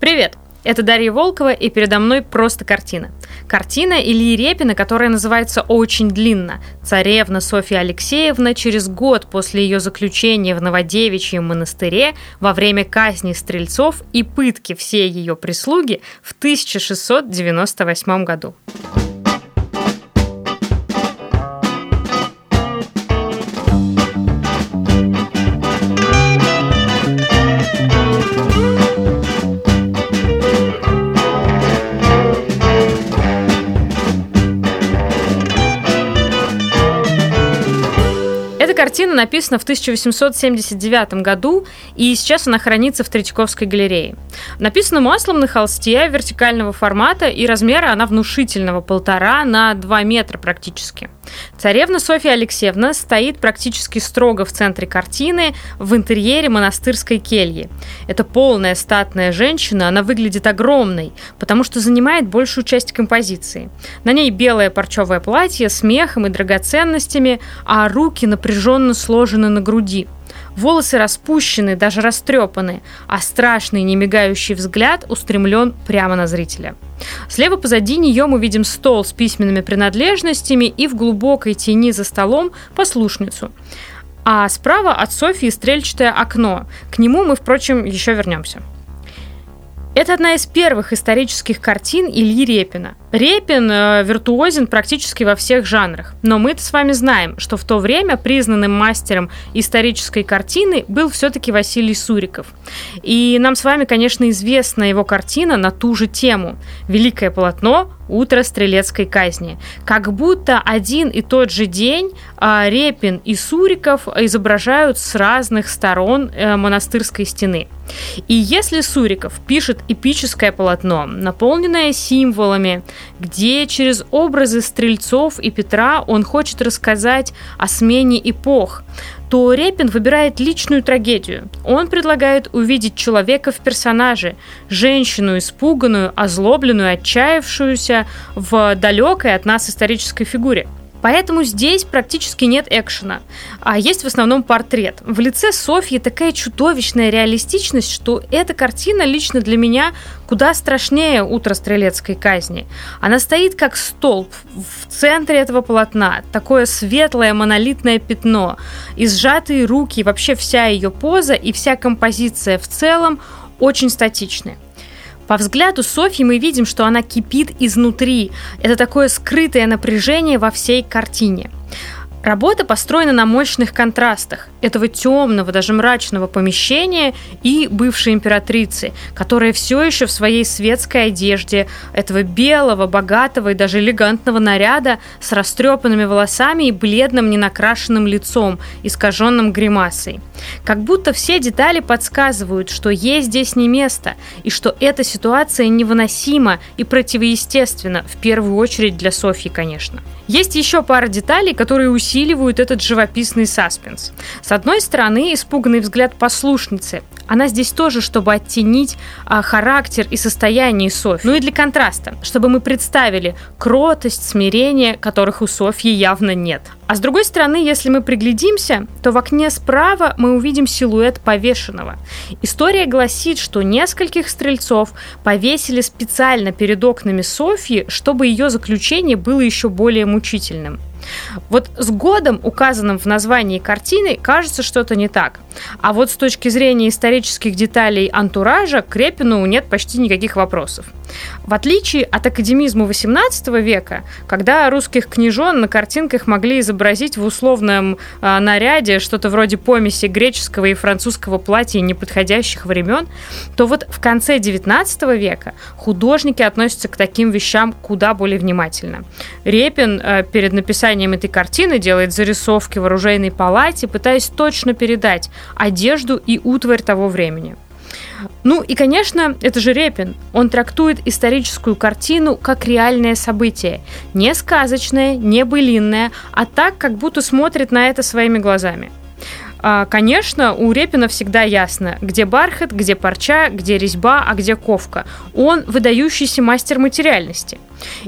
Привет! Это Дарья Волкова, и передо мной просто картина. Картина Ильи Репина, которая называется очень длинно. Царевна Софья Алексеевна через год после ее заключения в Новодевичьем монастыре во время казни стрельцов и пытки всей ее прислуги в 1698 году. Картина написана в 1879 году, и сейчас она хранится в Третьяковской галерее. Написана маслом на холсте вертикального формата, и размера она внушительного, полтора на два метра практически. Царевна Софья Алексеевна стоит практически строго в центре картины, в интерьере монастырской кельи. Это полная статная женщина, она выглядит огромной, потому что занимает большую часть композиции. На ней белое парчевое платье с мехом и драгоценностями, а руки напряженно сложены на груди – Волосы распущены, даже растрепаны, а страшный немигающий взгляд устремлен прямо на зрителя. Слева позади нее мы видим стол с письменными принадлежностями и в глубокой тени за столом послушницу. А справа от Софии стрельчатое окно. К нему мы, впрочем, еще вернемся. Это одна из первых исторических картин Ильи Репина. Репин э, виртуозен практически во всех жанрах, но мы с вами знаем, что в то время признанным мастером исторической картины был все-таки Василий Суриков. И нам с вами, конечно, известна его картина на ту же тему «Великое полотно утро стрелецкой казни. Как будто один и тот же день э, Репин и Суриков изображают с разных сторон э, монастырской стены. И если Суриков пишет эпическое полотно, наполненное символами, где через образы стрельцов и Петра он хочет рассказать о смене эпох, то Репин выбирает личную трагедию. Он предлагает увидеть человека в персонаже, женщину испуганную, озлобленную, отчаявшуюся в далекой от нас исторической фигуре. Поэтому здесь практически нет экшена, а есть в основном портрет. В лице Софьи такая чудовищная реалистичность, что эта картина лично для меня куда страшнее «Утро стрелецкой казни». Она стоит как столб в центре этого полотна, такое светлое монолитное пятно, и сжатые руки, и вообще вся ее поза и вся композиция в целом очень статичны. По взгляду Софьи мы видим, что она кипит изнутри. Это такое скрытое напряжение во всей картине. Работа построена на мощных контрастах этого темного, даже мрачного помещения и бывшей императрицы, которая все еще в своей светской одежде, этого белого, богатого и даже элегантного наряда с растрепанными волосами и бледным ненакрашенным лицом, искаженным гримасой. Как будто все детали подсказывают, что ей здесь не место, и что эта ситуация невыносима и противоестественна, в первую очередь для Софьи, конечно. Есть еще пара деталей, которые усиливают этот живописный саспенс. С одной стороны, испуганный взгляд послушницы. Она здесь тоже, чтобы оттенить а, характер и состояние Софьи. Ну и для контраста, чтобы мы представили кротость, смирение, которых у Софьи явно нет. А с другой стороны, если мы приглядимся, то в окне справа мы увидим силуэт повешенного. История гласит, что нескольких стрельцов повесили специально перед окнами Софьи, чтобы ее заключение было еще более мучительным. Вот с годом, указанным в названии картины, кажется что-то не так. А вот с точки зрения исторических деталей антуража к Репину нет почти никаких вопросов. В отличие от академизма XVIII века, когда русских княжон на картинках могли изобразить в условном э, наряде что-то вроде помеси греческого и французского платья неподходящих времен, то вот в конце XIX века художники относятся к таким вещам куда более внимательно. Репин э, перед написанием этой картины делает зарисовки в оружейной палате, пытаясь точно передать одежду и утварь того времени. Ну и, конечно, это же Репин. Он трактует историческую картину как реальное событие. Не сказочное, не былинное, а так, как будто смотрит на это своими глазами. А, конечно, у Репина всегда ясно, где бархат, где парча, где резьба, а где ковка. Он выдающийся мастер материальности.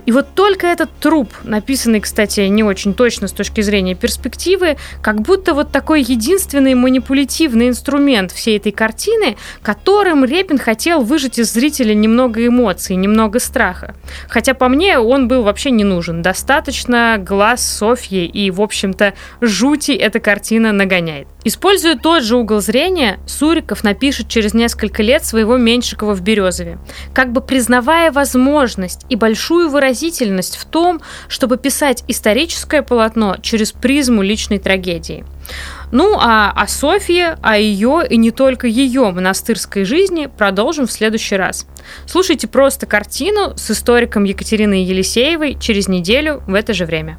И вот только этот труп, написанный, кстати, не очень точно с точки зрения перспективы, как будто вот такой единственный манипулятивный инструмент всей этой картины, которым Репин хотел выжать из зрителя немного эмоций, немного страха. Хотя по мне он был вообще не нужен. Достаточно глаз Софьи и, в общем-то, жути эта картина нагоняет. Используя тот же угол зрения, Суриков напишет через несколько лет своего Меньшикова в «Березове», как бы признавая возможность и большую выразительность в том, чтобы писать историческое полотно через призму личной трагедии. Ну а о Софье, о ее и не только ее монастырской жизни продолжим в следующий раз. Слушайте просто картину с историком Екатериной Елисеевой через неделю в это же время.